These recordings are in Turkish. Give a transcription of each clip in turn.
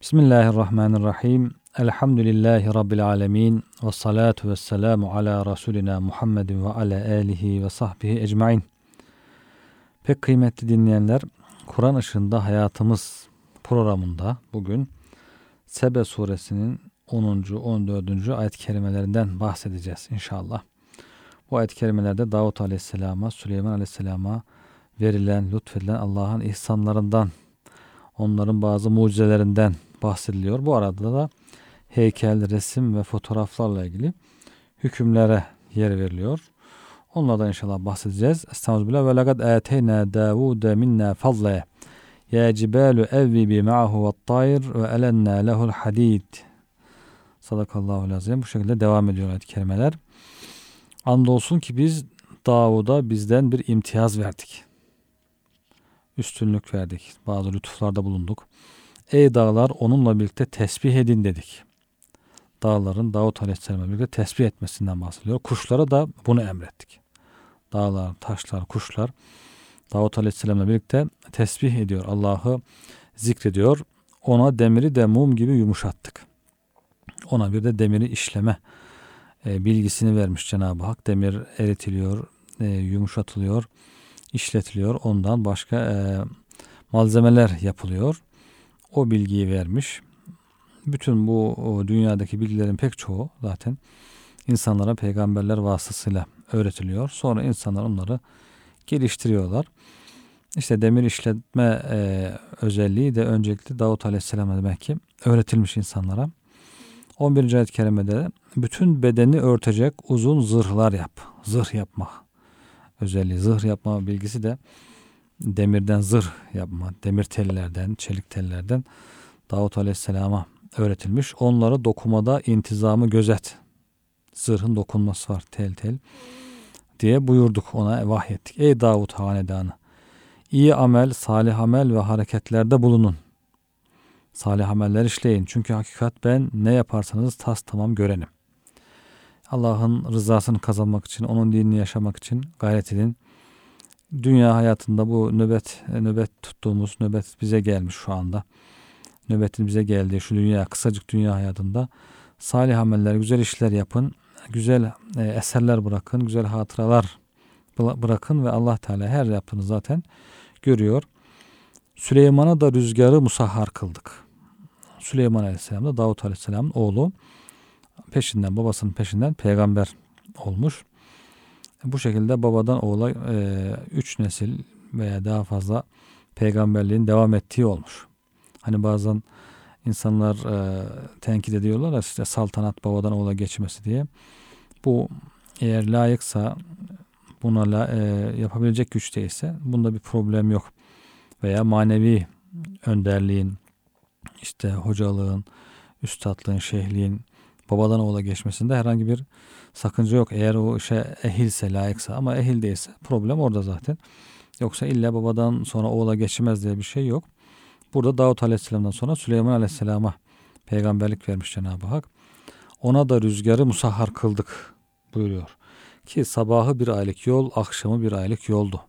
Bismillahirrahmanirrahim. Elhamdülillahi Rabbil alemin. Ve salatu ve selamu ala Resulina Muhammedin ve ala alihi ve sahbihi ecmain. Pek kıymetli dinleyenler, Kur'an ışığında hayatımız programında bugün Sebe suresinin 10. 14. ayet kerimelerinden bahsedeceğiz inşallah. Bu ayet kerimelerde Davut aleyhisselama, Süleyman aleyhisselama verilen, lütfedilen Allah'ın ihsanlarından, onların bazı mucizelerinden bahsediliyor. Bu arada da heykel, resim ve fotoğraflarla ilgili hükümlere yer veriliyor. Onlardan inşallah bahsedeceğiz. Estağfirullah ve laqad ateyna Davude minna fadle. Ya cibalu evvibi ma'ahu ve tayr ve elenna lehul hadid. Sadakallahu lazim. Bu şekilde devam ediyor ayet kelimeler. Andolsun ki biz Davud'a bizden bir imtiyaz verdik. Üstünlük verdik. Bazı lütuflarda bulunduk. Ey dağlar onunla birlikte tesbih edin dedik. Dağların Davut Aleyhisselam'la birlikte tesbih etmesinden bahsediyor. Kuşlara da bunu emrettik. Dağlar, taşlar, kuşlar Davut Aleyhisselam'la birlikte tesbih ediyor. Allah'ı zikrediyor. Ona demiri de mum gibi yumuşattık. Ona bir de demiri işleme e, bilgisini vermiş Cenab-ı Hak. Demir eritiliyor, e, yumuşatılıyor, işletiliyor. Ondan başka e, malzemeler yapılıyor o bilgiyi vermiş. Bütün bu dünyadaki bilgilerin pek çoğu zaten insanlara peygamberler vasıtasıyla öğretiliyor. Sonra insanlar onları geliştiriyorlar. İşte demir işletme e, özelliği de öncelikle Davut Aleyhisselam'a demek ki öğretilmiş insanlara. 11. ayet-i kerimede bütün bedeni örtecek uzun zırhlar yap. Zırh yapma özelliği. Zırh yapma bilgisi de demirden zırh yapma, demir tellerden, çelik tellerden Davut Aleyhisselam'a öğretilmiş. Onları dokumada intizamı gözet. Zırhın dokunması var tel tel diye buyurduk ona vahyettik. Ey Davut hanedanı iyi amel, salih amel ve hareketlerde bulunun. Salih ameller işleyin. Çünkü hakikat ben ne yaparsanız tas tamam görenim. Allah'ın rızasını kazanmak için, onun dinini yaşamak için gayret edin dünya hayatında bu nöbet nöbet tuttuğumuz nöbet bize gelmiş şu anda. Nöbetin bize geldiği şu dünya kısacık dünya hayatında salih ameller, güzel işler yapın, güzel e, eserler bırakın, güzel hatıralar bırakın ve Allah Teala her yaptığını zaten görüyor. Süleyman'a da rüzgarı musahhar kıldık. Süleyman Aleyhisselam da Davut Aleyhisselam'ın oğlu peşinden babasının peşinden peygamber olmuş. Bu şekilde babadan oğula e, üç nesil veya daha fazla peygamberliğin devam ettiği olmuş. Hani bazen insanlar e, tenkit ediyorlar ya işte saltanat babadan oğula geçmesi diye. Bu eğer layıksa buna la, e, yapabilecek güçteyse bunda bir problem yok. Veya manevi önderliğin işte hocalığın, üstadlığın, şeyhliğin babadan oğula geçmesinde herhangi bir sakınca yok. Eğer o işe ehilse, layıksa ama ehil değilse problem orada zaten. Yoksa illa babadan sonra oğula geçmez diye bir şey yok. Burada Davut Aleyhisselam'dan sonra Süleyman Aleyhisselam'a peygamberlik vermiş Cenab-ı Hak. Ona da rüzgarı musahhar kıldık buyuruyor. Ki sabahı bir aylık yol, akşamı bir aylık yoldu.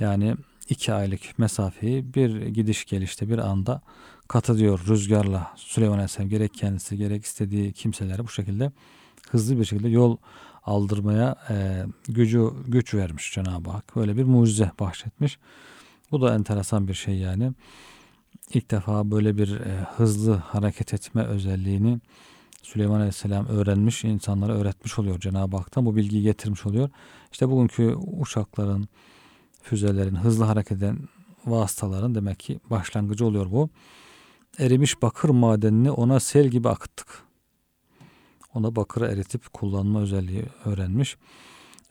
Yani iki aylık mesafeyi bir gidiş gelişte bir anda kat ediyor rüzgarla. Süleyman Aleyhisselam gerek kendisi gerek istediği kimseleri bu şekilde hızlı bir şekilde yol aldırmaya e, gücü güç vermiş Cenab-ı Hak. Böyle bir mucize bahşetmiş. Bu da enteresan bir şey yani. İlk defa böyle bir e, hızlı hareket etme özelliğini Süleyman Aleyhisselam öğrenmiş, insanlara öğretmiş oluyor Cenab-ı Hak'tan. Bu bilgiyi getirmiş oluyor. İşte bugünkü uçakların, füzelerin, hızlı hareket eden vasıtaların demek ki başlangıcı oluyor bu. Erimiş bakır madenini ona sel gibi akıttık. Ona bakırı eritip kullanma özelliği öğrenmiş.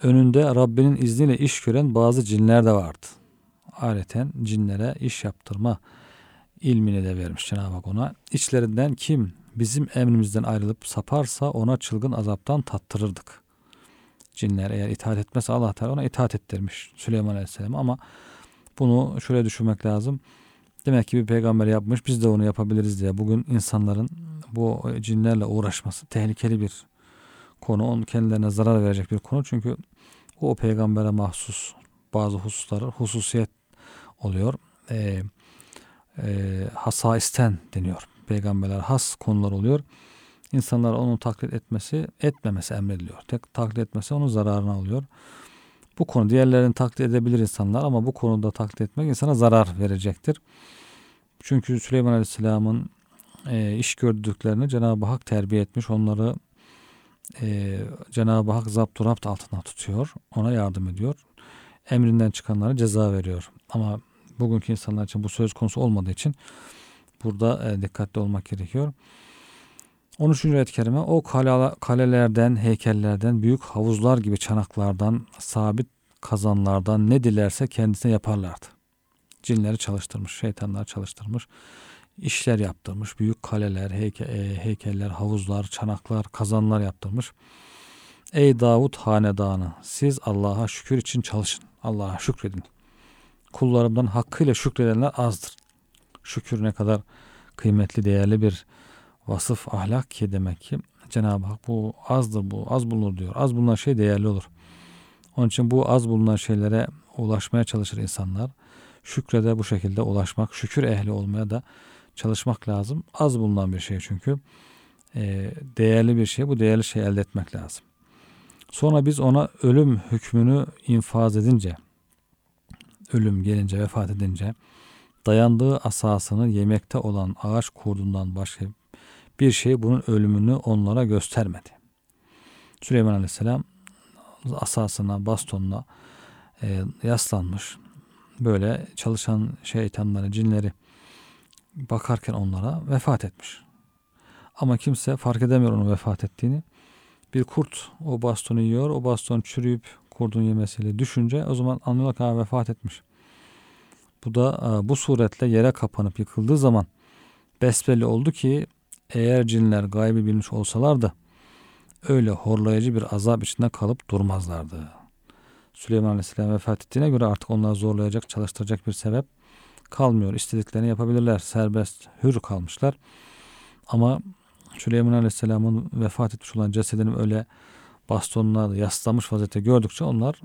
Önünde Rabbinin izniyle iş gören bazı cinler de vardı. Areten cinlere iş yaptırma ilmini de vermiş Cenab-ı Hak ona. İçlerinden kim bizim emrimizden ayrılıp saparsa ona çılgın azaptan tattırırdık. Cinler eğer itaat etmezse Allah Teala ona itaat ettirmiş Süleyman Aleyhisselam ama bunu şöyle düşünmek lazım. Demek ki bir peygamber yapmış biz de onu yapabiliriz diye. Bugün insanların bu cinlerle uğraşması tehlikeli bir konu. Onun kendilerine zarar verecek bir konu. Çünkü o peygambere mahsus bazı hususları hususiyet oluyor. Ee, e, hasaisten deniyor. Peygamberler has konular oluyor. İnsanlar onu taklit etmesi, etmemesi emrediliyor. Tek taklit etmesi onun zararına oluyor. Bu konu diğerlerini taklit edebilir insanlar ama bu konuda taklit etmek insana zarar verecektir. Çünkü Süleyman Aleyhisselam'ın e, iş gördüklerini Cenab-ı Hak terbiye etmiş. Onları e, Cenab-ı Hak zapturapt altına tutuyor. Ona yardım ediyor. Emrinden çıkanlara ceza veriyor. Ama bugünkü insanlar için bu söz konusu olmadığı için burada e, dikkatli olmak gerekiyor. 13. ayet-i kerime o kalelerden, heykellerden, büyük havuzlar gibi çanaklardan, sabit kazanlardan ne dilerse kendisine yaparlardı. Cinleri çalıştırmış, şeytanlar çalıştırmış, işler yaptırmış, büyük kaleler, heyke, e, heykeller, havuzlar, çanaklar, kazanlar yaptırmış. Ey Davut hanedanı siz Allah'a şükür için çalışın. Allah'a şükredin. Kullarımdan hakkıyla şükredenler azdır. Şükür ne kadar kıymetli, değerli bir vasıf, ahlak ki demek ki Cenab-ı Hak bu azdır bu, az bulunur diyor. Az bulunan şey değerli olur. Onun için bu az bulunan şeylere ulaşmaya çalışır insanlar. Şükre de bu şekilde ulaşmak, şükür ehli olmaya da çalışmak lazım. Az bulunan bir şey çünkü. E, değerli bir şey. Bu değerli şeyi elde etmek lazım. Sonra biz ona ölüm hükmünü infaz edince, ölüm gelince, vefat edince, dayandığı asasını yemekte olan ağaç kurdundan başka bir şey bunun ölümünü onlara göstermedi. Süleyman Aleyhisselam asasına, bastonuna e, yaslanmış. Böyle çalışan şeytanları, cinleri bakarken onlara vefat etmiş. Ama kimse fark edemiyor onun vefat ettiğini. Bir kurt o bastonu yiyor. O baston çürüyüp kurdun yemesiyle düşünce o zaman anlıyorlar ki vefat etmiş. Bu da e, bu suretle yere kapanıp yıkıldığı zaman besbelli oldu ki eğer cinler gaybi bilmiş olsalardı öyle horlayıcı bir azap içinde kalıp durmazlardı. Süleyman Aleyhisselam vefat ettiğine göre artık onları zorlayacak, çalıştıracak bir sebep kalmıyor. İstediklerini yapabilirler. Serbest, hür kalmışlar. Ama Süleyman Aleyhisselam'ın vefat etmiş olan cesedini öyle bastonla yaslamış vaziyette gördükçe onlar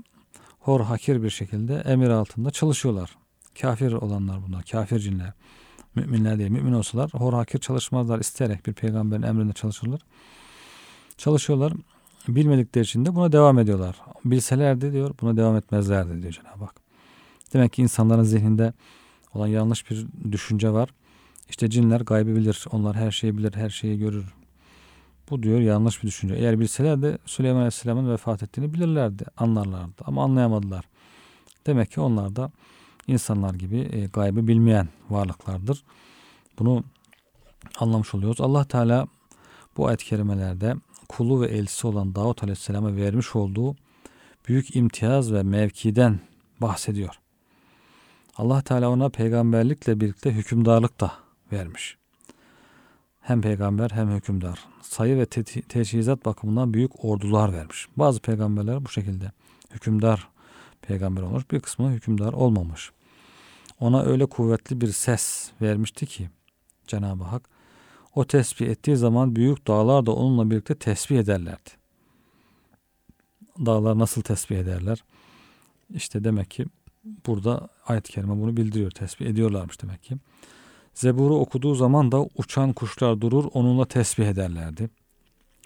hor hakir bir şekilde emir altında çalışıyorlar. Kafir olanlar bunlar. Kafir cinler. Müminler değil. Mümin olsalar hor hakir çalışmazlar. isteyerek bir peygamberin emrinde çalışırlar. Çalışıyorlar. Bilmedikleri için de buna devam ediyorlar. Bilselerdi diyor buna devam etmezlerdi diyor Cenab-ı Hak. Demek ki insanların zihninde olan yanlış bir düşünce var. İşte cinler gaybı bilir. Onlar her şeyi bilir, her şeyi görür. Bu diyor yanlış bir düşünce. Eğer bilselerdi Süleyman Aleyhisselam'ın vefat ettiğini bilirlerdi, anlarlardı. Ama anlayamadılar. Demek ki onlar da insanlar gibi e, gaybı bilmeyen varlıklardır. Bunu anlamış oluyoruz. Allah Teala bu ayet-i kerimelerde kulu ve elçisi olan Davut Aleyhisselam'a vermiş olduğu büyük imtiyaz ve mevkiden bahsediyor. Allah Teala ona peygamberlikle birlikte hükümdarlık da vermiş. Hem peygamber hem hükümdar. Sayı ve te- teçhizat bakımından büyük ordular vermiş. Bazı peygamberler bu şekilde hükümdar peygamber olmuş. Bir kısmı hükümdar olmamış. Ona öyle kuvvetli bir ses vermişti ki Cenab-ı Hak o tesbih ettiği zaman büyük dağlar da onunla birlikte tesbih ederlerdi. Dağlar nasıl tesbih ederler? İşte demek ki burada ayet-i kerime bunu bildiriyor. Tesbih ediyorlarmış demek ki. Zebur'u okuduğu zaman da uçan kuşlar durur onunla tesbih ederlerdi.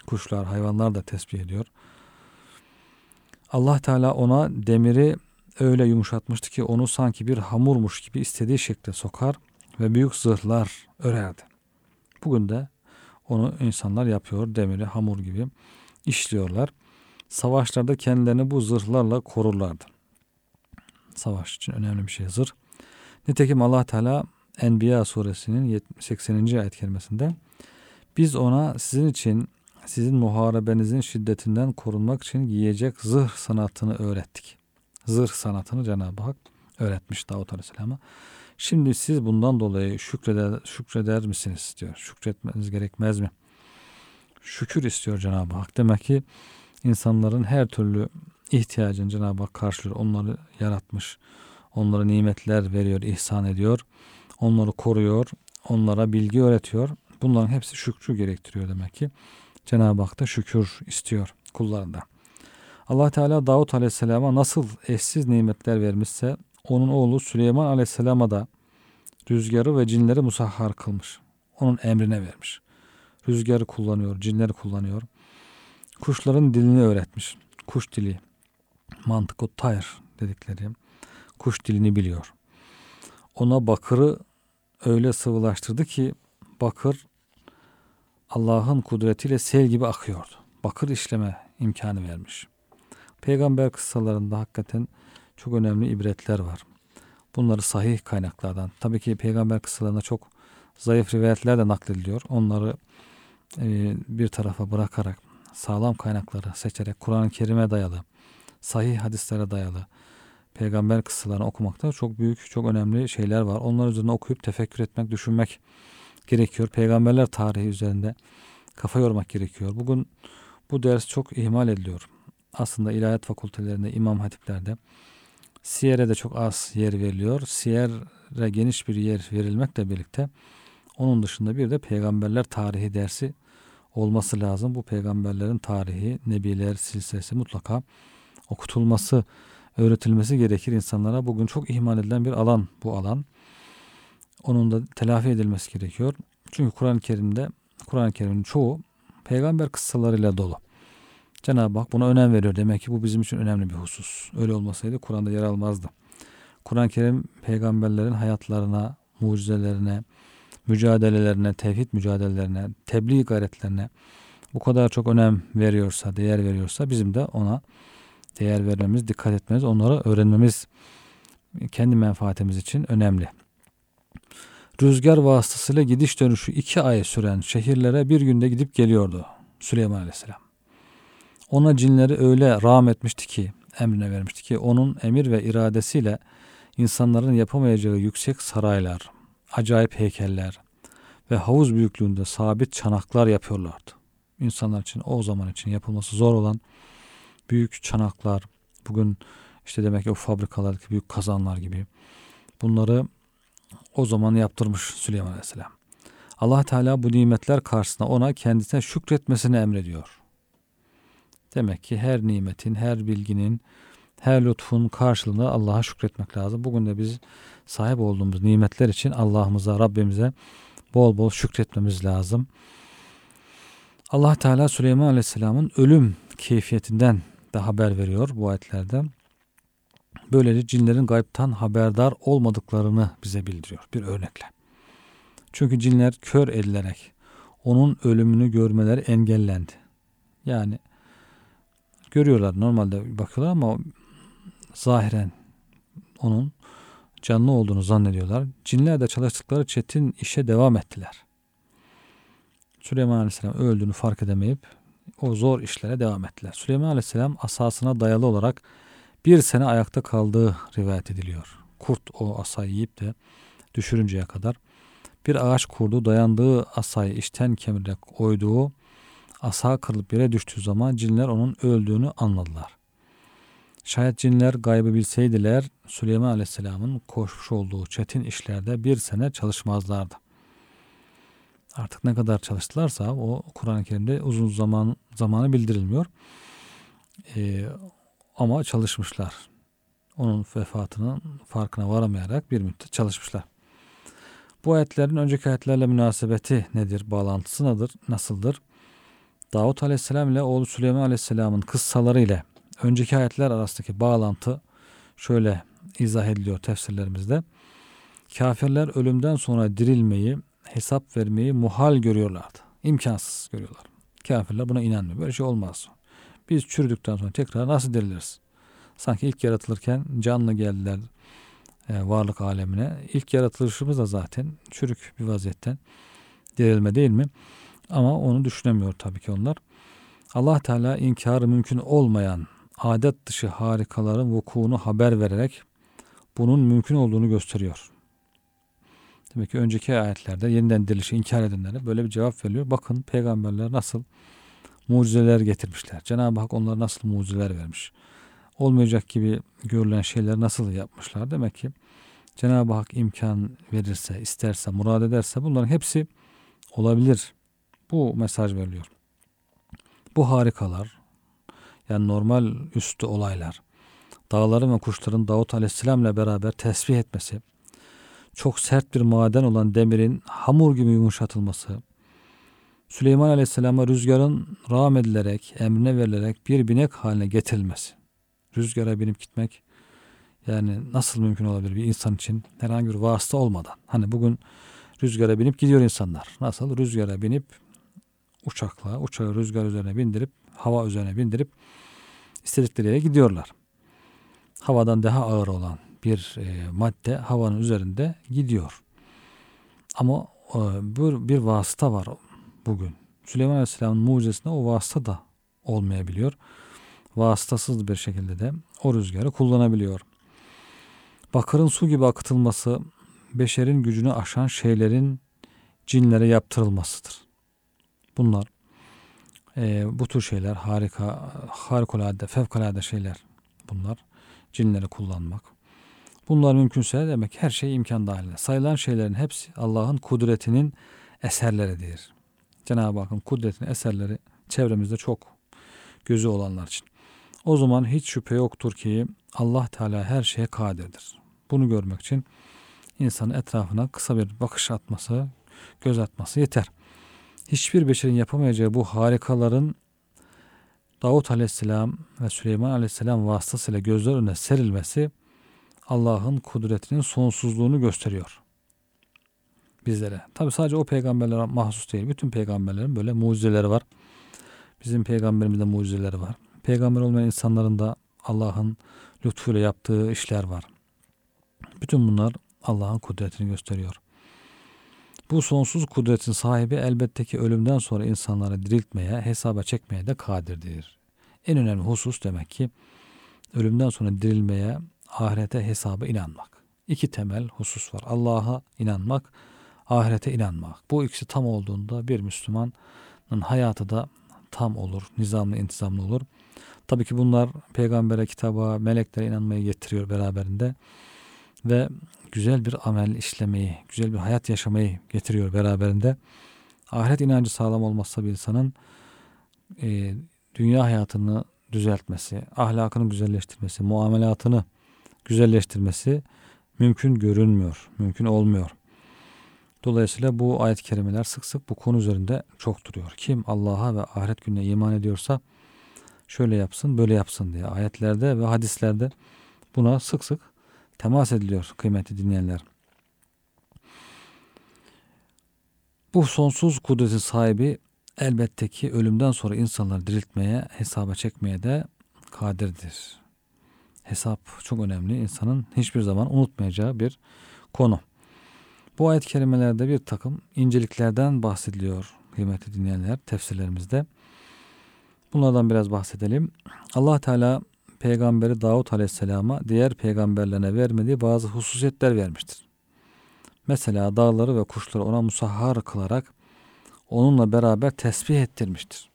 Kuşlar, hayvanlar da tesbih ediyor. Allah Teala ona demiri öyle yumuşatmıştı ki onu sanki bir hamurmuş gibi istediği şekilde sokar ve büyük zırhlar örerdi. Bugün de onu insanlar yapıyor demiri hamur gibi işliyorlar. Savaşlarda kendilerini bu zırhlarla korurlardı. Savaş için önemli bir şey zırh. Nitekim Allah Teala Enbiya suresinin 80. ayet kerimesinde biz ona sizin için sizin muharebenizin şiddetinden korunmak için giyecek zırh sanatını öğrettik. Zırh sanatını Cenab-ı Hak öğretmiş Davut Aleyhisselam'a. Şimdi siz bundan dolayı şükreder, şükreder misiniz diyor. Şükretmeniz gerekmez mi? Şükür istiyor Cenab-ı Hak. Demek ki insanların her türlü ihtiyacını Cenab-ı Hak karşılıyor. Onları yaratmış. Onlara nimetler veriyor, ihsan ediyor. Onları koruyor. Onlara bilgi öğretiyor. Bunların hepsi şükrü gerektiriyor demek ki. Cenab-ı Hak da şükür istiyor kullarında. Allah Teala Davut Aleyhisselam'a nasıl eşsiz nimetler vermişse onun oğlu Süleyman Aleyhisselam'a da Rüzgarı ve cinleri musahhar kılmış. Onun emrine vermiş. Rüzgarı kullanıyor, cinleri kullanıyor. Kuşların dilini öğretmiş. Kuş dili. Mantık tayr dedikleri kuş dilini biliyor. Ona bakırı öyle sıvılaştırdı ki bakır Allah'ın kudretiyle sel gibi akıyordu. Bakır işleme imkanı vermiş. Peygamber kıssalarında hakikaten çok önemli ibretler var. Bunları sahih kaynaklardan, tabii ki peygamber kıssalarında çok zayıf rivayetler de naklediliyor. Onları e, bir tarafa bırakarak sağlam kaynakları seçerek Kur'an-ı Kerim'e dayalı, sahih hadislere dayalı peygamber kıssalarını okumakta çok büyük, çok önemli şeyler var. Onlar üzerine okuyup tefekkür etmek, düşünmek gerekiyor. Peygamberler tarihi üzerinde kafa yormak gerekiyor. Bugün bu ders çok ihmal ediliyor. Aslında ilahiyat fakültelerinde, imam hatiplerde Siyer'e de çok az yer veriliyor. Siyer'e geniş bir yer verilmekle birlikte onun dışında bir de peygamberler tarihi dersi olması lazım. Bu peygamberlerin tarihi, nebiler silsilesi mutlaka okutulması, öğretilmesi gerekir insanlara. Bugün çok ihmal edilen bir alan bu alan. Onun da telafi edilmesi gerekiyor. Çünkü Kur'an-ı Kerim'de Kur'an-ı Kerim'in çoğu peygamber kıssalarıyla dolu. Cenab-ı Hak buna önem veriyor. Demek ki bu bizim için önemli bir husus. Öyle olmasaydı Kur'an'da yer almazdı. Kur'an-ı Kerim peygamberlerin hayatlarına, mucizelerine, mücadelelerine, tevhid mücadelelerine, tebliğ gayretlerine bu kadar çok önem veriyorsa, değer veriyorsa bizim de ona değer vermemiz, dikkat etmemiz, onları öğrenmemiz kendi menfaatimiz için önemli. Rüzgar vasıtasıyla gidiş dönüşü iki ay süren şehirlere bir günde gidip geliyordu Süleyman Aleyhisselam. Ona cinleri öyle rağm etmişti ki, emrine vermişti ki onun emir ve iradesiyle insanların yapamayacağı yüksek saraylar, acayip heykeller ve havuz büyüklüğünde sabit çanaklar yapıyorlardı. İnsanlar için o zaman için yapılması zor olan büyük çanaklar, bugün işte demek ki o fabrikalardaki büyük kazanlar gibi bunları o zaman yaptırmış Süleyman Aleyhisselam. Allah Teala bu nimetler karşısında ona kendisine şükretmesini emrediyor. Demek ki her nimetin, her bilginin, her lütfun karşılığında Allah'a şükretmek lazım. Bugün de biz sahip olduğumuz nimetler için Allah'ımıza, Rabbimize bol bol şükretmemiz lazım. Allah Teala Süleyman Aleyhisselam'ın ölüm keyfiyetinden de haber veriyor bu ayetlerde. Böylece cinlerin gaybtan haberdar olmadıklarını bize bildiriyor bir örnekle. Çünkü cinler kör edilerek onun ölümünü görmeleri engellendi. Yani görüyorlar normalde bakıyorlar ama zahiren onun canlı olduğunu zannediyorlar. Cinler de çalıştıkları çetin işe devam ettiler. Süleyman Aleyhisselam öldüğünü fark edemeyip o zor işlere devam ettiler. Süleyman Aleyhisselam asasına dayalı olarak bir sene ayakta kaldığı rivayet ediliyor. Kurt o asayı yiyip de düşürünceye kadar bir ağaç kurdu dayandığı asayı işten kemirerek oyduğu asa kırılıp yere düştüğü zaman cinler onun öldüğünü anladılar. Şayet cinler gaybı bilseydiler Süleyman Aleyhisselam'ın koşmuş olduğu çetin işlerde bir sene çalışmazlardı. Artık ne kadar çalıştılarsa o Kur'an-ı Kerim'de uzun zaman zamanı bildirilmiyor. Ee, ama çalışmışlar. Onun vefatının farkına varamayarak bir müddet çalışmışlar. Bu ayetlerin önceki ayetlerle münasebeti nedir? Bağlantısı nedir? Nasıldır? Davut Aleyhisselam ile oğlu Süleyman Aleyhisselam'ın kıssaları ile önceki ayetler arasındaki bağlantı şöyle izah ediliyor tefsirlerimizde. Kafirler ölümden sonra dirilmeyi, hesap vermeyi muhal görüyorlardı. İmkansız görüyorlar. Kafirler buna inanmıyor. Böyle şey olmaz. Biz çürüdükten sonra tekrar nasıl diriliriz? Sanki ilk yaratılırken canlı geldiler e, varlık alemine. İlk yaratılışımız da zaten çürük bir vaziyetten dirilme değil mi? Ama onu düşünemiyor tabii ki onlar. Allah Teala inkarı mümkün olmayan adet dışı harikaların vukuunu haber vererek bunun mümkün olduğunu gösteriyor. Demek ki önceki ayetlerde yeniden dirilişi inkar edenlere böyle bir cevap veriliyor. Bakın peygamberler nasıl mucizeler getirmişler. Cenab-ı Hak onlara nasıl mucizeler vermiş. Olmayacak gibi görülen şeyler nasıl yapmışlar. Demek ki Cenab-ı Hak imkan verirse, isterse, murad ederse bunların hepsi olabilir. Bu mesaj veriliyor. Bu harikalar, yani normal üstü olaylar, dağların ve kuşların Davut Aleyhisselam ile beraber tesbih etmesi, çok sert bir maden olan demirin hamur gibi yumuşatılması, Süleyman Aleyhisselam'a rüzgarın rağm edilerek, emrine verilerek bir binek haline getirilmesi. Rüzgara binip gitmek yani nasıl mümkün olabilir bir insan için herhangi bir vasıta olmadan. Hani bugün rüzgara binip gidiyor insanlar. Nasıl? Rüzgara binip uçakla, uçağı rüzgar üzerine bindirip, hava üzerine bindirip istedikleri yere gidiyorlar. Havadan daha ağır olan bir e, madde havanın üzerinde gidiyor. Ama e, bir, bir vasıta var bugün. Süleyman Aleyhisselam'ın mucizesinde o vasıta da olmayabiliyor. Vasıtasız bir şekilde de o rüzgarı kullanabiliyor. Bakırın su gibi akıtılması beşerin gücünü aşan şeylerin cinlere yaptırılmasıdır. Bunlar e, bu tür şeyler harika, harikulade, fevkalade şeyler bunlar. Cinleri kullanmak. Bunlar mümkünse demek her şey imkan dahilinde. Sayılan şeylerin hepsi Allah'ın kudretinin eserleridir. Cenab-ı Hakk'ın kudretinin eserleri çevremizde çok gözü olanlar için. O zaman hiç şüphe yoktur ki Allah Teala her şeye kadirdir. Bunu görmek için insanın etrafına kısa bir bakış atması, göz atması yeter. Hiçbir beşerin yapamayacağı bu harikaların Davut Aleyhisselam ve Süleyman Aleyhisselam vasıtasıyla gözler önüne serilmesi Allah'ın kudretinin sonsuzluğunu gösteriyor bizlere. Tabi sadece o peygamberlere mahsus değil. Bütün peygamberlerin böyle mucizeleri var. Bizim peygamberimizde mucizeleri var. Peygamber olmayan insanların da Allah'ın lütfuyla yaptığı işler var. Bütün bunlar Allah'ın kudretini gösteriyor. Bu sonsuz kudretin sahibi elbette ki ölümden sonra insanları diriltmeye, hesaba çekmeye de kadirdir. En önemli husus demek ki ölümden sonra dirilmeye, ahirete hesaba inanmak. İki temel husus var. Allah'a inanmak, ahirete inanmak. Bu ikisi tam olduğunda bir Müslümanın hayatı da tam olur, nizamlı, intizamlı olur. Tabii ki bunlar peygambere, kitaba, meleklere inanmayı getiriyor beraberinde ve güzel bir amel işlemeyi, güzel bir hayat yaşamayı getiriyor beraberinde. Ahiret inancı sağlam olmazsa bir insanın e, dünya hayatını düzeltmesi, ahlakını güzelleştirmesi, muamelatını güzelleştirmesi mümkün görünmüyor, mümkün olmuyor. Dolayısıyla bu ayet-i kerimeler sık sık bu konu üzerinde çok duruyor. Kim Allah'a ve ahiret gününe iman ediyorsa şöyle yapsın, böyle yapsın diye ayetlerde ve hadislerde buna sık sık temas ediliyor kıymetli dinleyenler. Bu sonsuz kudretin sahibi elbette ki ölümden sonra insanları diriltmeye, hesaba çekmeye de kadirdir. Hesap çok önemli. İnsanın hiçbir zaman unutmayacağı bir konu. Bu ayet-i kerimelerde bir takım inceliklerden bahsediliyor kıymetli dinleyenler tefsirlerimizde. Bunlardan biraz bahsedelim. Allah Teala peygamberi Davut Aleyhisselam'a diğer peygamberlerine vermediği bazı hususiyetler vermiştir. Mesela dağları ve kuşları ona musahhar kılarak onunla beraber tesbih ettirmiştir.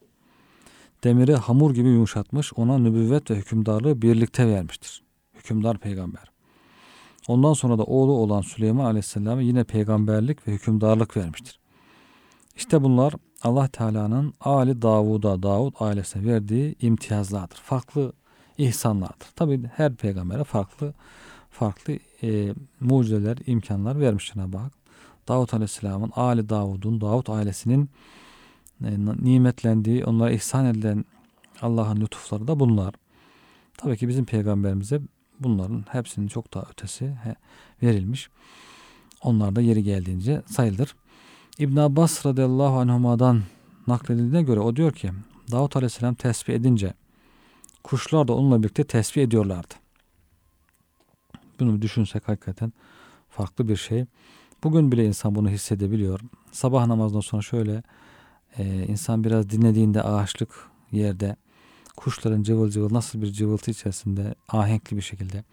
Demiri hamur gibi yumuşatmış, ona nübüvvet ve hükümdarlığı birlikte vermiştir. Hükümdar peygamber. Ondan sonra da oğlu olan Süleyman Aleyhisselam'a yine peygamberlik ve hükümdarlık vermiştir. İşte bunlar Allah Teala'nın Ali Davud'a, Davud ailesine verdiği imtiyazlardır. Farklı ihsanlardır. Tabi her peygambere farklı farklı e, mucizeler, imkanlar vermiş Cenab-ı Hak. Davut Aleyhisselam'ın Ali Davud'un, Davud ailesinin nimetlendiği, onlara ihsan edilen Allah'ın lütufları da bunlar. Tabii ki bizim peygamberimize bunların hepsinin çok daha ötesi verilmiş. Onlar da yeri geldiğince sayılır. İbn Abbas radıyallahu anhuma'dan nakledildiğine göre o diyor ki Davut aleyhisselam tesbih edince kuşlar da onunla birlikte tesbih ediyorlardı. Bunu düşünsek hakikaten farklı bir şey. Bugün bile insan bunu hissedebiliyor. Sabah namazından sonra şöyle e, insan biraz dinlediğinde ağaçlık yerde kuşların cıvıl cıvıl nasıl bir cıvıltı içerisinde ahenkli bir şekilde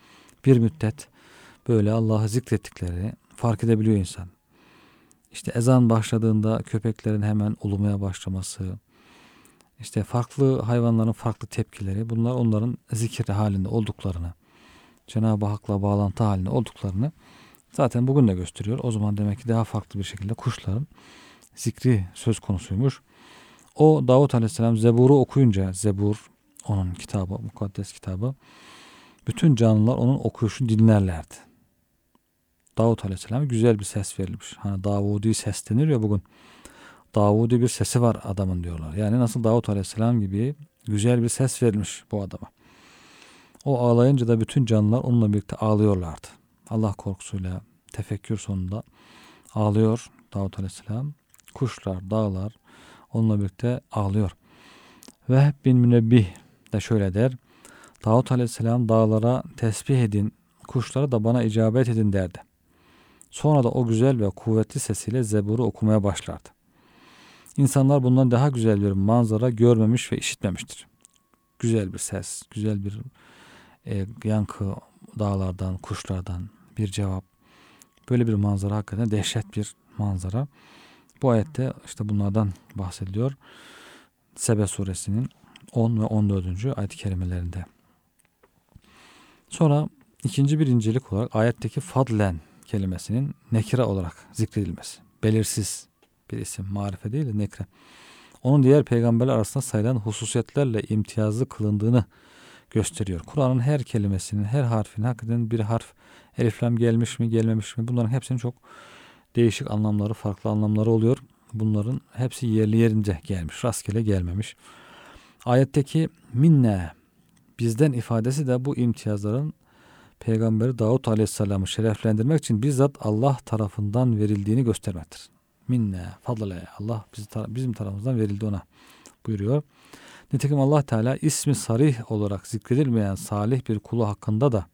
bir müddet böyle Allah'ı zikrettikleri fark edebiliyor insan. İşte ezan başladığında köpeklerin hemen ulumaya başlaması, işte farklı hayvanların farklı tepkileri bunlar onların zikir halinde olduklarını, Cenab-ı Hak'la bağlantı halinde olduklarını zaten bugün de gösteriyor. O zaman demek ki daha farklı bir şekilde kuşların zikri söz konusuymuş. O Davut Aleyhisselam Zebur'u okuyunca Zebur onun kitabı, mukaddes kitabı bütün canlılar onun okuyuşunu dinlerlerdi. Davut Aleyhisselam'a güzel bir ses verilmiş. Hani Davudi ses denir ya bugün. Davudi bir sesi var adamın diyorlar. Yani nasıl Davut Aleyhisselam gibi güzel bir ses verilmiş bu adama. O ağlayınca da bütün canlılar onunla birlikte ağlıyorlardı. Allah korkusuyla tefekkür sonunda ağlıyor Davut Aleyhisselam. Kuşlar, dağlar onunla birlikte ağlıyor. Ve bin münebbih de şöyle der. Davut Aleyhisselam dağlara tesbih edin, kuşlara da bana icabet edin derdi. Sonra da o güzel ve kuvvetli sesiyle Zebur'u okumaya başlardı. İnsanlar bundan daha güzel bir manzara görmemiş ve işitmemiştir. Güzel bir ses, güzel bir e, yankı dağlardan, kuşlardan bir cevap. Böyle bir manzara hakikaten dehşet bir manzara. Bu ayette işte bunlardan bahsediliyor. Sebe suresinin 10 ve 14. ayet-i kerimelerinde. Sonra ikinci bir incelik olarak ayetteki fadlen kelimesinin nekire olarak zikredilmesi. Belirsiz bir isim. Marife değil de nekre. Onun diğer peygamberler arasında sayılan hususiyetlerle imtiyazlı kılındığını gösteriyor. Kur'an'ın her kelimesinin, her harfinin hakikaten bir harf eliflam gelmiş mi, gelmemiş mi bunların hepsinin çok değişik anlamları, farklı anlamları oluyor. Bunların hepsi yerli yerince gelmiş, rastgele gelmemiş. Ayetteki minne bizden ifadesi de bu imtiyazların Peygamberi Davut Aleyhisselam'ı şereflendirmek için bizzat Allah tarafından verildiğini göstermektir. Minne, fadle, Allah bizim tarafımızdan verildi ona buyuruyor. Nitekim Allah Teala ismi sarih olarak zikredilmeyen salih bir kulu hakkında da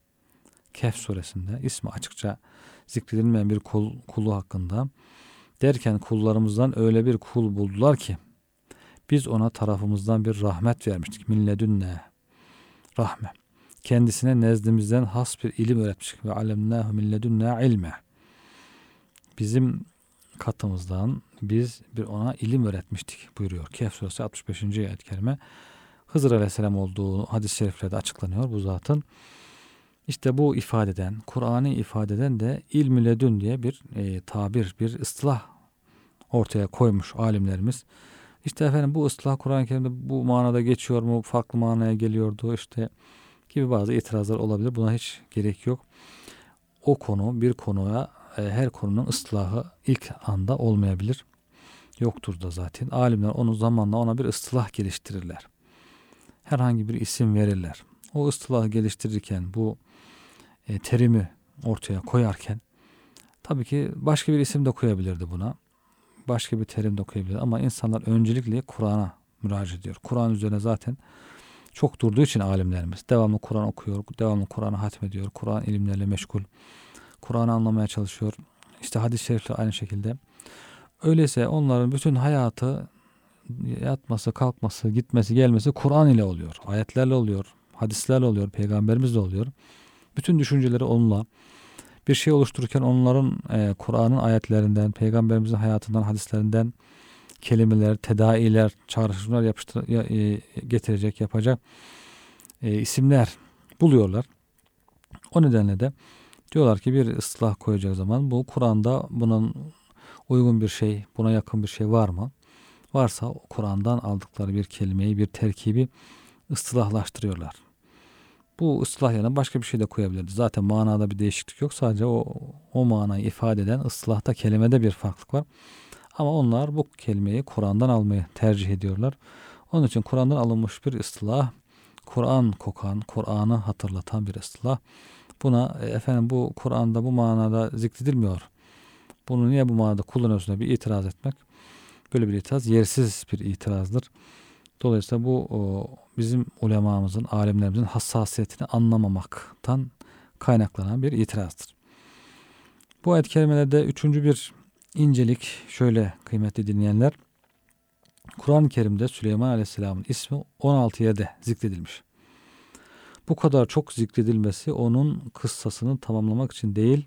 Kehf suresinde ismi açıkça zikredilmeyen bir kul, kulu hakkında derken kullarımızdan öyle bir kul buldular ki biz ona tarafımızdan bir rahmet vermiştik. Milledünne rahme. Kendisine nezdimizden has bir ilim öğretmiştik. Ve alemnâhu milledünne ilme. Bizim katımızdan biz bir ona ilim öğretmiştik buyuruyor. Kehf suresi 65. ayet-i kerime. Hızır aleyhisselam olduğu hadis-i şeriflerde açıklanıyor bu zatın. İşte bu ifadeden, Kur'an'ı ifadeden de ilmi ledün diye bir e, tabir, bir ıslah ortaya koymuş alimlerimiz. İşte efendim bu ıslah Kur'an-ı Kerim'de bu manada geçiyor mu, farklı manaya geliyordu işte gibi bazı itirazlar olabilir. Buna hiç gerek yok. O konu bir konuya e, her konunun ıslahı ilk anda olmayabilir. Yoktur da zaten. Alimler onu zamanla ona bir ıslah geliştirirler. Herhangi bir isim verirler. O ıslahı geliştirirken bu e, terimi ortaya koyarken tabii ki başka bir isim de koyabilirdi buna. Başka bir terim de koyabilir ama insanlar öncelikle Kur'an'a müracaat ediyor. Kur'an üzerine zaten çok durduğu için alimlerimiz devamlı Kur'an okuyor, devamlı Kur'an'ı hatmediyor, Kur'an ilimlerle meşgul, Kur'an'ı anlamaya çalışıyor. İşte hadis-i şerifler aynı şekilde. Öyleyse onların bütün hayatı yatması, kalkması, gitmesi, gelmesi Kur'an ile oluyor. Ayetlerle oluyor, hadislerle oluyor, peygamberimizle oluyor. Bütün düşünceleri onunla. Bir şey oluştururken onların e, Kur'an'ın ayetlerinden, peygamberimizin hayatından, hadislerinden kelimeler, tedailer, çağrışımlar yapıştır, e, getirecek, yapacak e, isimler buluyorlar. O nedenle de diyorlar ki bir ıslah koyacak zaman bu Kur'an'da bunun uygun bir şey, buna yakın bir şey var mı? Varsa Kur'an'dan aldıkları bir kelimeyi, bir terkibi ıslahlaştırıyorlar. Bu ıslah yerine başka bir şey de koyabilirdi. Zaten manada bir değişiklik yok. Sadece o, o manayı ifade eden ıslahta kelimede bir farklılık var. Ama onlar bu kelimeyi Kur'an'dan almayı tercih ediyorlar. Onun için Kur'an'dan alınmış bir ıslah, Kur'an kokan, Kur'an'ı hatırlatan bir ıslah. Buna e, efendim bu Kur'an'da bu manada zikredilmiyor. Bunu niye bu manada kullanıyorsun bir itiraz etmek. Böyle bir itiraz yersiz bir itirazdır. Dolayısıyla bu o, bizim ulemamızın, alimlerimizin hassasiyetini anlamamaktan kaynaklanan bir itirazdır. Bu ayet kelimelerde üçüncü bir incelik şöyle kıymetli dinleyenler. Kur'an-ı Kerim'de Süleyman Aleyhisselam'ın ismi 16 yerde zikredilmiş. Bu kadar çok zikredilmesi onun kıssasını tamamlamak için değil,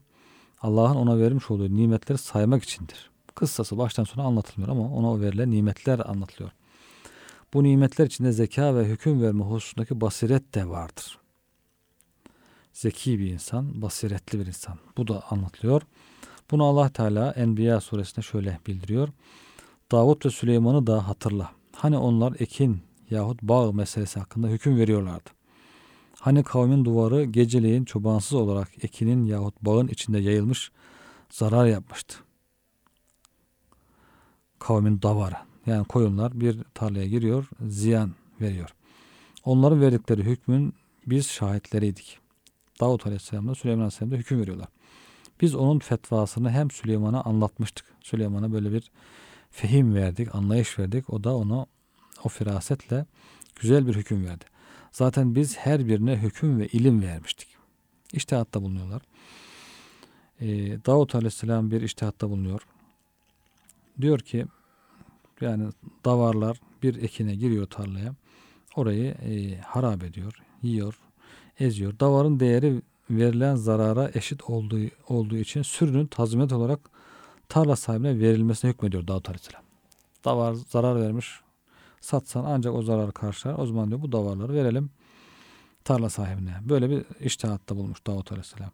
Allah'ın ona vermiş olduğu nimetleri saymak içindir. Kıssası baştan sona anlatılmıyor ama ona verilen nimetler anlatılıyor. Bu nimetler içinde zeka ve hüküm verme hususundaki basiret de vardır. Zeki bir insan, basiretli bir insan. Bu da anlatılıyor. Bunu Allah Teala Enbiya suresinde şöyle bildiriyor. Davut ve Süleyman'ı da hatırla. Hani onlar ekin yahut bağ meselesi hakkında hüküm veriyorlardı. Hani kavmin duvarı geceleyin çobansız olarak ekinin yahut bağın içinde yayılmış zarar yapmıştı. Kavmin davarı. Yani koyunlar bir tarlaya giriyor, ziyan veriyor. Onların verdikleri hükmün biz şahitleriydik. Davut Aleyhisselam'da Süleyman Aleyhisselam'da hüküm veriyorlar. Biz onun fetvasını hem Süleyman'a anlatmıştık. Süleyman'a böyle bir fehim verdik, anlayış verdik. O da ona o firasetle güzel bir hüküm verdi. Zaten biz her birine hüküm ve ilim vermiştik. İştihatta bulunuyorlar. Ee, Davut Aleyhisselam bir iştihatta bulunuyor. Diyor ki yani davarlar bir ekine giriyor tarlaya. Orayı e, harap ediyor, yiyor, eziyor. Davarın değeri verilen zarara eşit olduğu, olduğu için sürünün tazminat olarak tarla sahibine verilmesine hükmediyor Davut Aleyhisselam. Davar zarar vermiş. Satsan ancak o zararı karşılar. O zaman diyor bu davarları verelim tarla sahibine. Böyle bir iştihatta bulmuş Davut Aleyhisselam.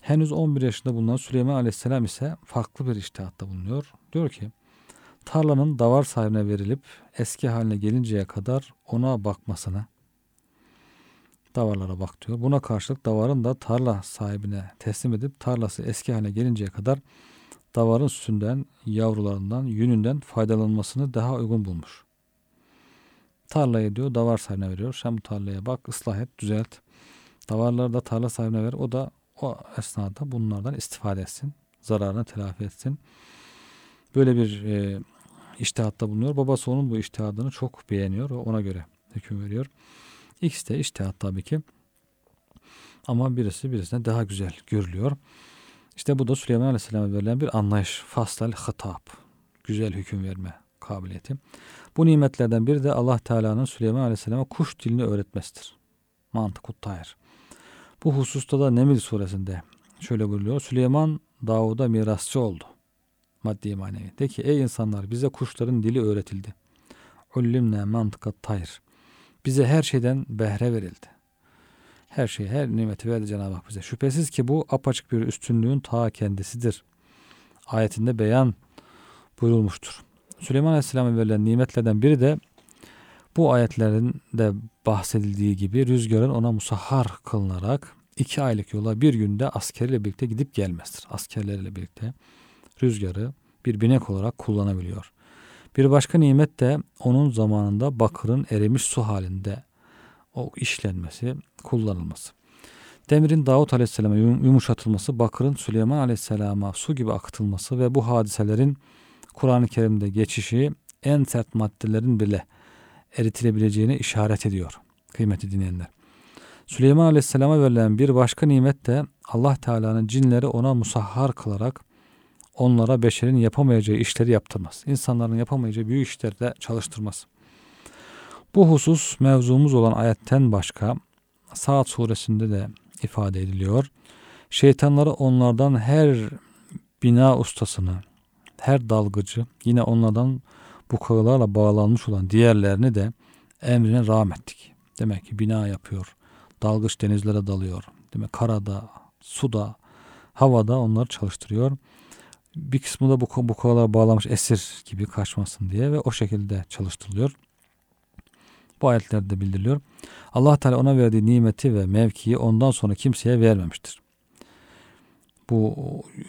Henüz 11 yaşında bulunan Süleyman Aleyhisselam ise farklı bir iştihatta bulunuyor. Diyor ki tarlanın davar sahibine verilip eski haline gelinceye kadar ona bakmasını davarlara bak diyor. Buna karşılık davarın da tarla sahibine teslim edip tarlası eski haline gelinceye kadar davarın sütünden, yavrularından, yününden faydalanmasını daha uygun bulmuş. Tarlayı diyor davar sahibine veriyor. Sen bu tarlaya bak, ıslah et, düzelt. Davarları da tarla sahibine ver. O da o esnada bunlardan istifade etsin. Zararını telafi etsin. Böyle bir e, iştihatta bulunuyor. Babası onun bu iştihadını çok beğeniyor. Ona göre hüküm veriyor. İkisi de iştihat tabii ki. Ama birisi birisine daha güzel görülüyor. İşte bu da Süleyman Aleyhisselam'a verilen bir anlayış. Faslal hitap. Güzel hüküm verme kabiliyeti. Bu nimetlerden biri de Allah Teala'nın Süleyman Aleyhisselam'a kuş dilini öğretmesidir. Mantık tayr. Bu hususta da Nemil suresinde şöyle buyuruyor. Süleyman Davud'a mirasçı oldu. Maddi manevi. De ki ey insanlar bize kuşların dili öğretildi. Ullimne mantıkat tayr. Bize her şeyden behre verildi. Her şey, her nimeti verdi Cenab-ı Hak bize. Şüphesiz ki bu apaçık bir üstünlüğün ta kendisidir. Ayetinde beyan buyurulmuştur. Süleyman Aleyhisselam'a verilen nimetlerden biri de bu ayetlerin de bahsedildiği gibi rüzgarın ona musahhar kılınarak iki aylık yola bir günde askeriyle birlikte gidip gelmesidir. Askerleriyle birlikte rüzgarı bir binek olarak kullanabiliyor. Bir başka nimet de onun zamanında bakırın erimiş su halinde o işlenmesi, kullanılması. Demirin Davut Aleyhisselam'a yumuşatılması, bakırın Süleyman Aleyhisselam'a su gibi akıtılması ve bu hadiselerin Kur'an-ı Kerim'de geçişi en sert maddelerin bile eritilebileceğine işaret ediyor. Kıymeti dinleyenler. Süleyman Aleyhisselam'a verilen bir başka nimet de Allah Teala'nın cinleri ona musahhar kılarak onlara beşerin yapamayacağı işleri yaptırmaz. İnsanların yapamayacağı büyük işlerde çalıştırmaz. Bu husus mevzumuz olan ayetten başka Saat suresinde de ifade ediliyor. Şeytanları onlardan her bina ustasını, her dalgıcı, yine onlardan bu kağılarla bağlanmış olan diğerlerini de emrine rahmettik. Demek ki bina yapıyor, dalgıç denizlere dalıyor. Demek karada, suda, havada onları çalıştırıyor. Bir kısmı da bu, bu kağılara bağlamış esir gibi kaçmasın diye ve o şekilde çalıştırılıyor. Bu ayetlerde bildiriliyor. Allah Teala ona verdiği nimeti ve mevkiyi ondan sonra kimseye vermemiştir. Bu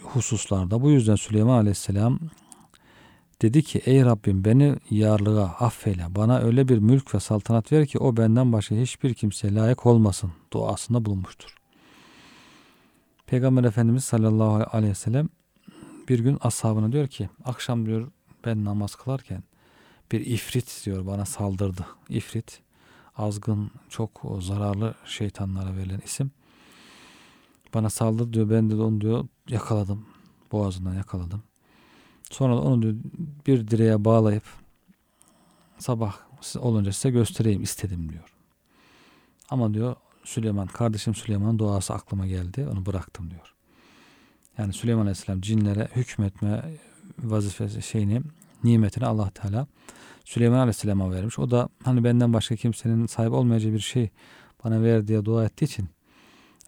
hususlarda bu yüzden Süleyman Aleyhisselam dedi ki ey Rabbim beni yarlığa affeyle bana öyle bir mülk ve saltanat ver ki o benden başka hiçbir kimseye layık olmasın duasında bulunmuştur. Peygamber Efendimiz sallallahu aleyhi ve sellem bir gün ashabına diyor ki akşam diyor ben namaz kılarken bir ifrit diyor bana saldırdı. İfrit azgın çok zararlı şeytanlara verilen isim. Bana saldırdı diyor ben de onu diyor yakaladım. Boğazından yakaladım. Sonra onu diyor bir direğe bağlayıp sabah olunca size göstereyim istedim diyor. Ama diyor Süleyman, kardeşim Süleyman'ın duası aklıma geldi. Onu bıraktım diyor. Yani Süleyman Aleyhisselam cinlere hükmetme vazifesi şeyini, nimetini Allah Teala Süleyman Aleyhisselam'a vermiş. O da hani benden başka kimsenin sahip olmayacağı bir şey bana ver diye dua ettiği için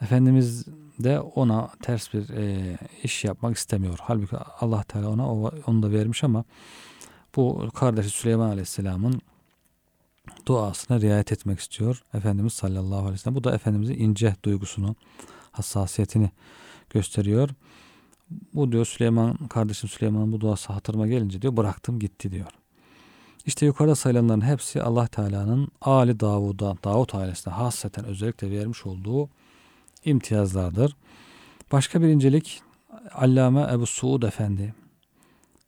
Efendimiz de ona ters bir e, iş yapmak istemiyor. Halbuki Allah Teala ona onu da vermiş ama bu kardeşi Süleyman Aleyhisselam'ın duasına riayet etmek istiyor Efendimiz sallallahu aleyhi ve sellem. Bu da Efendimizin ince duygusunu, hassasiyetini gösteriyor. Bu diyor Süleyman kardeşim Süleyman'ın bu duası hatırıma gelince diyor bıraktım gitti diyor. İşte yukarıda sayılanların hepsi Allah Teala'nın Ali Davud'a, Davut ailesine hasreten özellikle vermiş olduğu imtiyazlardır. Başka bir incelik Allame Ebu Suud Efendi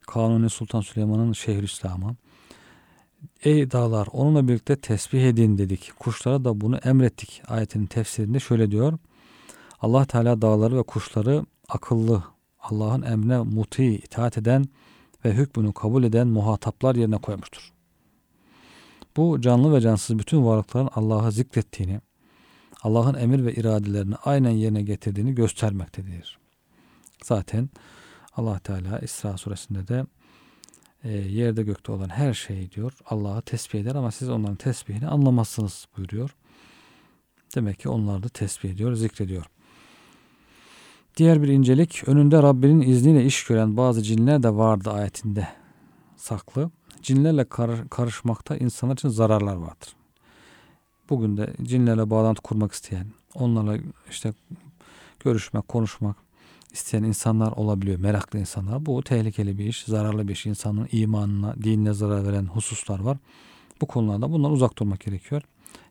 Kanuni Sultan Süleyman'ın Şeyhülislam'ı Ey dağlar onunla birlikte tesbih edin dedik. Kuşlara da bunu emrettik. Ayetinin tefsirinde şöyle diyor. Allah Teala dağları ve kuşları akıllı, Allah'ın emrine muti, itaat eden ve hükmünü kabul eden muhataplar yerine koymuştur. Bu canlı ve cansız bütün varlıkların Allah'ı zikrettiğini, Allah'ın emir ve iradelerini aynen yerine getirdiğini göstermektedir. Zaten Allah Teala İsra suresinde de e, yerde gökte olan her şeyi diyor Allah'a tesbih eder ama siz onların tesbihini anlamazsınız buyuruyor. Demek ki onlar da tesbih ediyor, zikrediyor. Diğer bir incelik önünde Rabbinin izniyle iş gören bazı cinler de vardı ayetinde saklı. Cinlerle kar, karışmakta insanlar için zararlar vardır. Bugün de cinlerle bağlantı kurmak isteyen, onlarla işte görüşmek, konuşmak isteyen insanlar olabiliyor. Meraklı insanlar. Bu tehlikeli bir iş, zararlı bir iş. İnsanın imanına, dinine zarar veren hususlar var. Bu konularda bundan uzak durmak gerekiyor.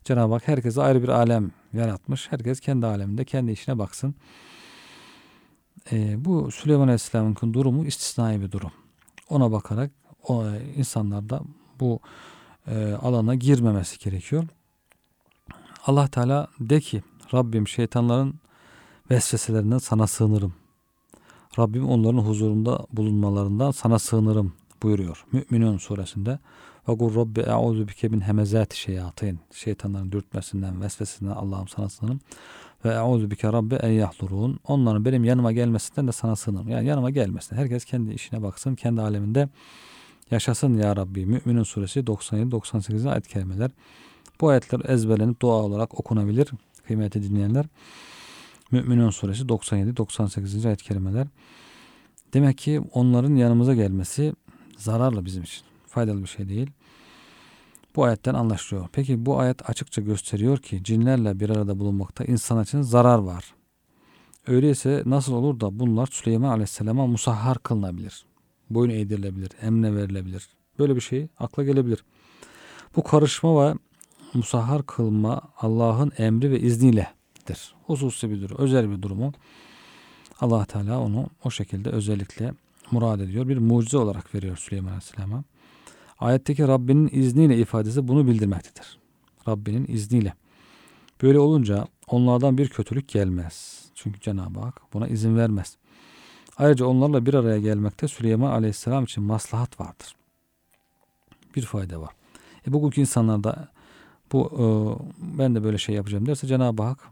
Cenab-ı Hak herkese ayrı bir alem yaratmış. Herkes kendi aleminde, kendi işine baksın. Ee, bu Süleyman Aleyhisselam'ın durumu istisnai bir durum. Ona bakarak o insanlar da bu e, alana girmemesi gerekiyor. Allah Teala de ki Rabbim şeytanların vesveselerinden sana sığınırım. Rabbim onların huzurunda bulunmalarından sana sığınırım buyuruyor. Müminun suresinde. Ve kul Rabbi e'udu bike min hemezati şeyatin. Şeytanların dürtmesinden, vesvesinden Allah'ım sana sığınırım. Ve e'udu bike Rabbi en yahlurun. Onların benim yanıma gelmesinden de sana sığınırım. Yani yanıma gelmesin. Herkes kendi işine baksın, kendi aleminde yaşasın ya Rabbi. Müminun suresi 97-98 ayet kelimeler. Bu ayetler ezberlenip dua olarak okunabilir. Kıymetli dinleyenler. Müminun suresi 97-98. ayet kelimeler. Demek ki onların yanımıza gelmesi zararlı bizim için. Faydalı bir şey değil. Bu ayetten anlaşılıyor. Peki bu ayet açıkça gösteriyor ki cinlerle bir arada bulunmakta insan için zarar var. Öyleyse nasıl olur da bunlar Süleyman Aleyhisselam'a musahhar kılınabilir? Boyun eğdirilebilir, emne verilebilir. Böyle bir şey akla gelebilir. Bu karışma ve musahhar kılma Allah'ın emri ve izniyledir. Hususi bir durum, özel bir durumu. Allah Teala onu o şekilde özellikle murad ediyor. Bir mucize olarak veriyor Süleyman Aleyhisselam'a. Ayetteki Rabbinin izniyle ifadesi bunu bildirmektedir. Rabbinin izniyle. Böyle olunca onlardan bir kötülük gelmez. Çünkü Cenab-ı Hak buna izin vermez. Ayrıca onlarla bir araya gelmekte Süleyman Aleyhisselam için maslahat vardır. Bir fayda var. E bugünkü insanlarda bu e, ben de böyle şey yapacağım derse Cenab-ı Hak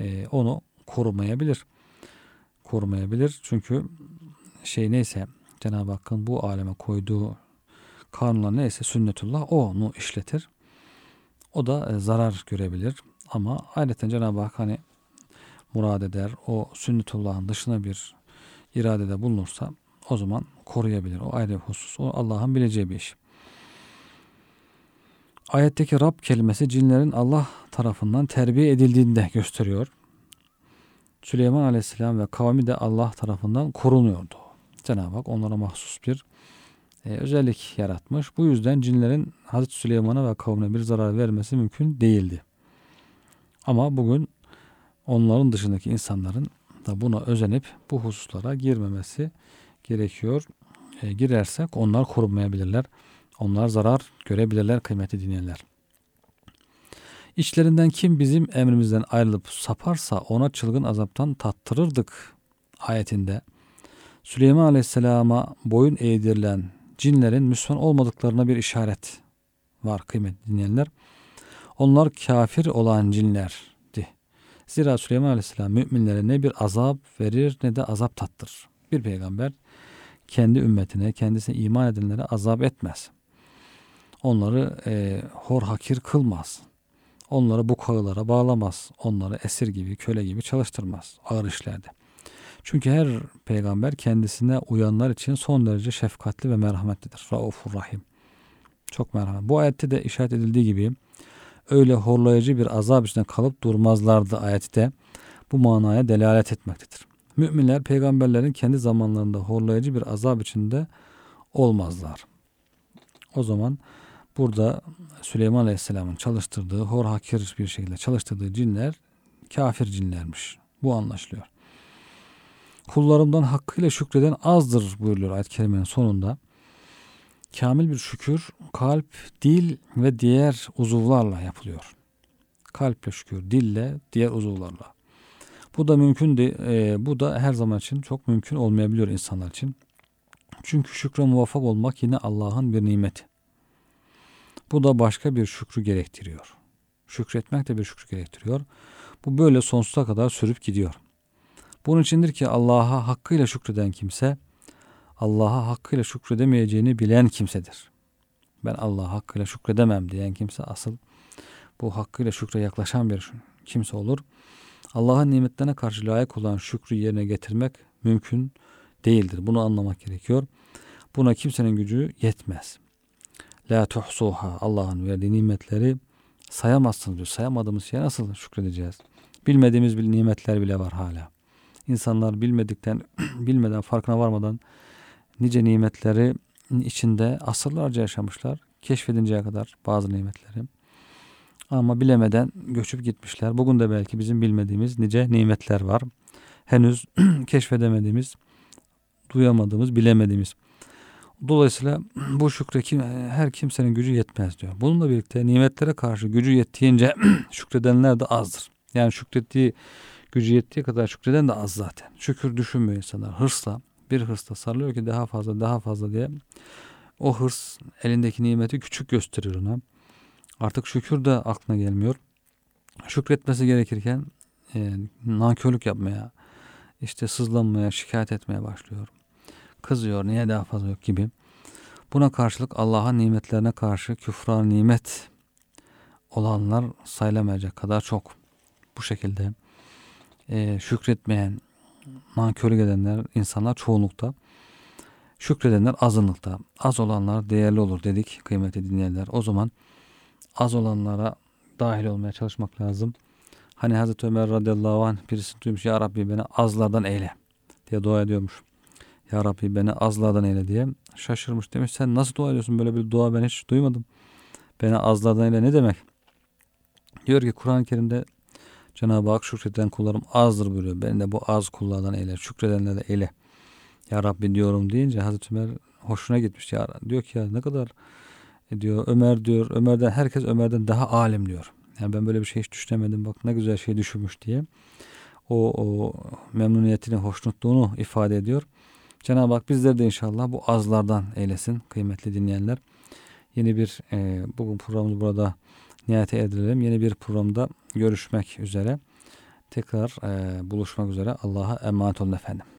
e, onu korumayabilir. Korumayabilir. Çünkü şey neyse Cenab-ı Hakk'ın bu aleme koyduğu kanunlar neyse sünnetullah o onu işletir. O da e, zarar görebilir. Ama ayrıca Cenab-ı Hak hani murad eder. O sünnetullahın dışına bir iradede bulunursa o zaman koruyabilir. O ayrı bir husus. O Allah'ın bileceği bir iş. Ayetteki Rab kelimesi cinlerin Allah tarafından terbiye edildiğinde gösteriyor. Süleyman Aleyhisselam ve kavmi de Allah tarafından korunuyordu. Cenab-ı Hak onlara mahsus bir e, özellik yaratmış. Bu yüzden cinlerin Hazreti Süleyman'a ve kavmine bir zarar vermesi mümkün değildi. Ama bugün onların dışındaki insanların da buna özenip bu hususlara girmemesi gerekiyor. E, girersek onlar korunmayabilirler. Onlar zarar görebilirler kıymetli dinleyenler. İçlerinden kim bizim emrimizden ayrılıp saparsa ona çılgın azaptan tattırırdık ayetinde. Süleyman Aleyhisselam'a boyun eğdirilen cinlerin Müslüman olmadıklarına bir işaret var kıymetli dinleyenler. Onlar kafir olan cinlerdi. Zira Süleyman Aleyhisselam müminlere ne bir azap verir ne de azap tattırır. Bir peygamber kendi ümmetine, kendisine iman edenlere azap etmez. Onları e, hor hakir kılmaz. Onları bu kağılara bağlamaz. Onları esir gibi, köle gibi çalıştırmaz ağır işlerde. Çünkü her peygamber kendisine uyanlar için son derece şefkatli ve merhametlidir. Raufur Rahim. Çok merhamet. Bu ayette de işaret edildiği gibi öyle horlayıcı bir azap içinde kalıp durmazlardı ayeti de bu manaya delalet etmektedir. Müminler peygamberlerin kendi zamanlarında horlayıcı bir azap içinde olmazlar. O zaman burada Süleyman Aleyhisselam'ın çalıştırdığı, hor hakir bir şekilde çalıştırdığı cinler kafir cinlermiş. Bu anlaşılıyor. Kullarımdan hakkıyla şükreden azdır buyuruyor ayet-i kerimenin sonunda. Kamil bir şükür kalp, dil ve diğer uzuvlarla yapılıyor. Kalple şükür, dille, diğer uzuvlarla. Bu da mümkün de, e, bu da her zaman için çok mümkün olmayabiliyor insanlar için. Çünkü şükre muvaffak olmak yine Allah'ın bir nimeti. Bu da başka bir şükrü gerektiriyor. Şükretmek de bir şükrü gerektiriyor. Bu böyle sonsuza kadar sürüp gidiyor. Bunun içindir ki Allah'a hakkıyla şükreden kimse Allah'a hakkıyla şükredemeyeceğini bilen kimsedir. Ben Allah'a hakkıyla şükredemem diyen kimse asıl bu hakkıyla şükre yaklaşan bir kimse olur. Allah'ın nimetlerine karşı layık olan şükrü yerine getirmek mümkün değildir. Bunu anlamak gerekiyor. Buna kimsenin gücü yetmez. La tuhsuha Allah'ın verdiği nimetleri sayamazsınız diyor. Sayamadığımız şeye nasıl şükredeceğiz? Bilmediğimiz bir nimetler bile var hala. İnsanlar bilmedikten, bilmeden, farkına varmadan nice nimetleri içinde asırlarca yaşamışlar. Keşfedinceye kadar bazı nimetleri. Ama bilemeden göçüp gitmişler. Bugün de belki bizim bilmediğimiz nice nimetler var. Henüz keşfedemediğimiz, duyamadığımız, bilemediğimiz. Dolayısıyla bu şükre kim, her kimsenin gücü yetmez diyor. Bununla birlikte nimetlere karşı gücü yettiğince şükredenler de azdır. Yani şükrettiği gücü yettiği kadar şükreden de az zaten. Şükür düşünmüyor insanlar. Hırsla bir hırsla sarılıyor ki daha fazla daha fazla diye. O hırs elindeki nimeti küçük gösterir ona. Artık şükür de aklına gelmiyor. Şükretmesi gerekirken e, nankörlük yapmaya, işte sızlanmaya, şikayet etmeye başlıyor. Kızıyor, niye daha fazla yok gibi. Buna karşılık Allah'ın nimetlerine karşı küfran nimet olanlar sayılamayacak kadar çok. Bu şekilde e, şükretmeyen, nankörlük edenler insanlar çoğunlukta. Şükredenler azınlıkta. Az olanlar değerli olur dedik kıymetli dinleyenler. O zaman az olanlara dahil olmaya çalışmak lazım. Hani Hazreti Ömer radıyallahu anh birisi duymuş ya Rabbi beni azlardan eyle diye dua ediyormuş. Ya Rabbi beni azlardan eyle diye şaşırmış demiş sen nasıl dua ediyorsun böyle bir dua ben hiç duymadım. Beni azlardan eyle ne demek? Diyor ki Kur'an-ı Kerim'de Cenab-ı Hak şükreden kullarım azdır buyuruyor. Beni de bu az kullardan eyle. Şükredenler de eyle. Ya Rabbi diyorum deyince Hazreti Ömer hoşuna gitmiş. Ya, diyor ki ya ne kadar e diyor Ömer diyor. Ömer'den herkes Ömer'den daha alim diyor. Yani ben böyle bir şey hiç düşünemedim. Bak ne güzel şey düşünmüş diye. O, o memnuniyetini, hoşnutluğunu ifade ediyor. Cenab-ı Hak bizleri de inşallah bu azlardan eylesin kıymetli dinleyenler. Yeni bir e, bugün programımız burada nihayete erdirelim. Yeni bir programda görüşmek üzere. Tekrar e, buluşmak üzere. Allah'a emanet olun efendim.